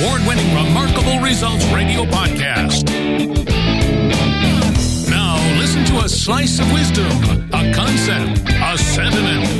award winning Remarkable Results radio podcast. Now, listen to a slice of wisdom, a concept, a sentiment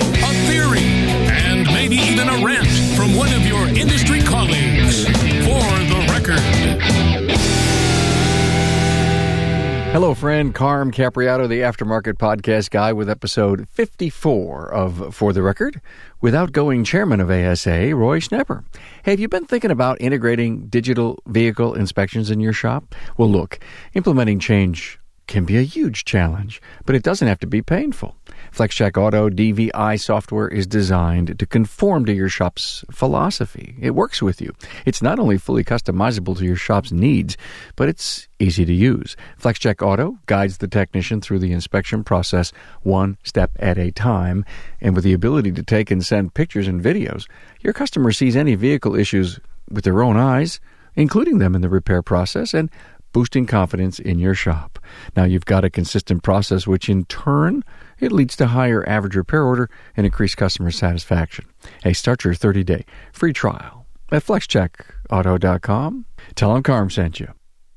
Hello, friend. Carm Capriotto, the Aftermarket Podcast Guy, with episode 54 of For the Record, with outgoing chairman of ASA, Roy Schnepper. Hey, have you been thinking about integrating digital vehicle inspections in your shop? Well, look, implementing change can be a huge challenge, but it doesn't have to be painful. FlexCheck Auto DVI software is designed to conform to your shop's philosophy. It works with you. It's not only fully customizable to your shop's needs, but it's easy to use. FlexCheck Auto guides the technician through the inspection process one step at a time, and with the ability to take and send pictures and videos, your customer sees any vehicle issues with their own eyes, including them in the repair process and boosting confidence in your shop. Now you've got a consistent process, which in turn it leads to higher average repair order and increased customer satisfaction. Hey, start your 30 day free trial at flexcheckauto.com. Tell them Carm sent you.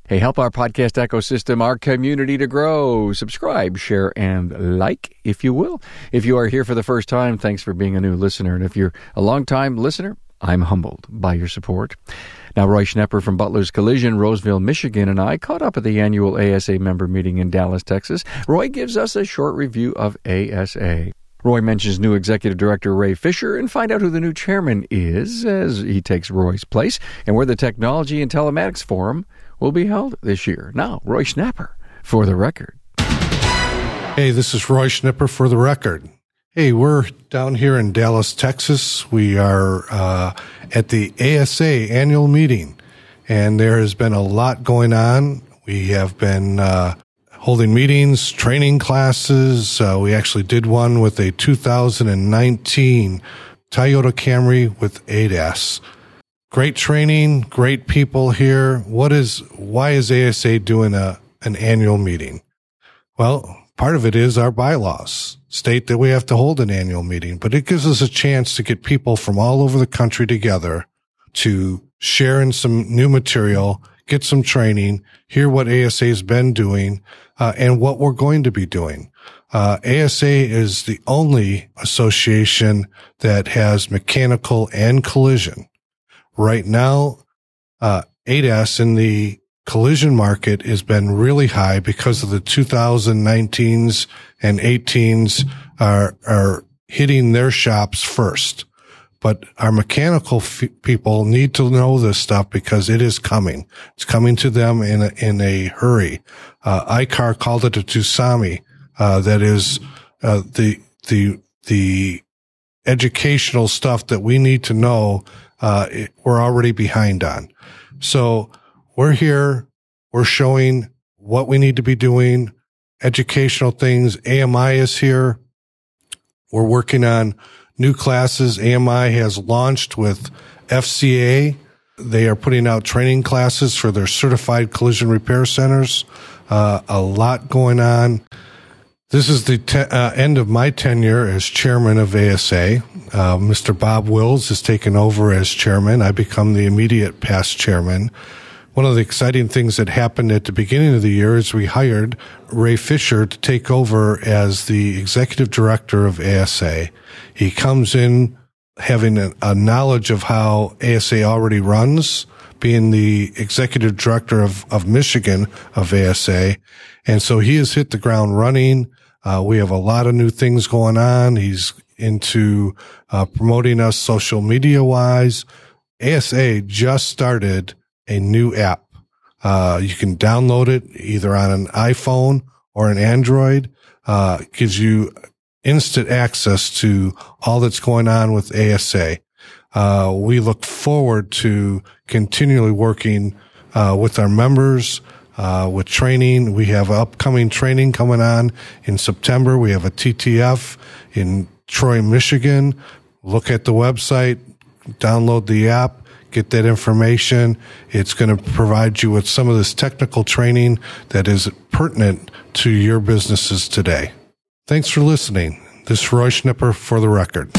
Hey, help our podcast ecosystem, our community to grow. Subscribe, share, and like if you will. If you are here for the first time, thanks for being a new listener. And if you're a long time listener, I'm humbled by your support. Now, Roy Schnepper from Butler's Collision, Roseville, Michigan, and I caught up at the annual ASA member meeting in Dallas, Texas. Roy gives us a short review of ASA. Roy mentions new executive director Ray Fisher and find out who the new chairman is as he takes Roy's place and where the Technology and Telematics Forum will be held this year. Now, Roy Schnepper for the record. Hey, this is Roy Schnepper for the record. Hey, we're down here in Dallas, Texas. We are uh, at the ASA annual meeting, and there has been a lot going on. We have been uh, holding meetings, training classes. Uh, we actually did one with a 2019 Toyota Camry with ADAS. Great training, great people here. What is why is ASA doing a an annual meeting? Well, part of it is our bylaws state that we have to hold an annual meeting, but it gives us a chance to get people from all over the country together to share in some new material, get some training, hear what ASA has been doing, uh, and what we're going to be doing. Uh, ASA is the only association that has mechanical and collision. Right now, uh, ADAS in the collision market has been really high because of the 2019s and 18s are, are hitting their shops first. But our mechanical f- people need to know this stuff because it is coming. It's coming to them in a, in a hurry. Uh, ICAR called it a tsunami. Uh, that is, uh, the, the, the educational stuff that we need to know, uh, it, we're already behind on. So we're here. We're showing what we need to be doing, educational things. AMI is here. We're working on new classes. AMI has launched with FCA. They are putting out training classes for their certified collision repair centers. Uh, a lot going on. This is the te- uh, end of my tenure as chairman of ASA. Uh, Mr. Bob Wills has taken over as chairman. I become the immediate past chairman. One of the exciting things that happened at the beginning of the year is we hired Ray Fisher to take over as the executive director of ASA. He comes in having a, a knowledge of how ASA already runs, being the executive director of, of Michigan of ASA. And so he has hit the ground running. Uh, we have a lot of new things going on. He's into uh, promoting us social media wise. ASA just started a new app. Uh, you can download it either on an iPhone or an Android. Uh, gives you instant access to all that's going on with ASA. Uh, we look forward to continually working uh, with our members, uh, with training. We have upcoming training coming on in September. We have a TTF in Troy, Michigan. Look at the website, download the app get that information. It's going to provide you with some of this technical training that is pertinent to your businesses today. Thanks for listening. This is Roy Schnepper for the record.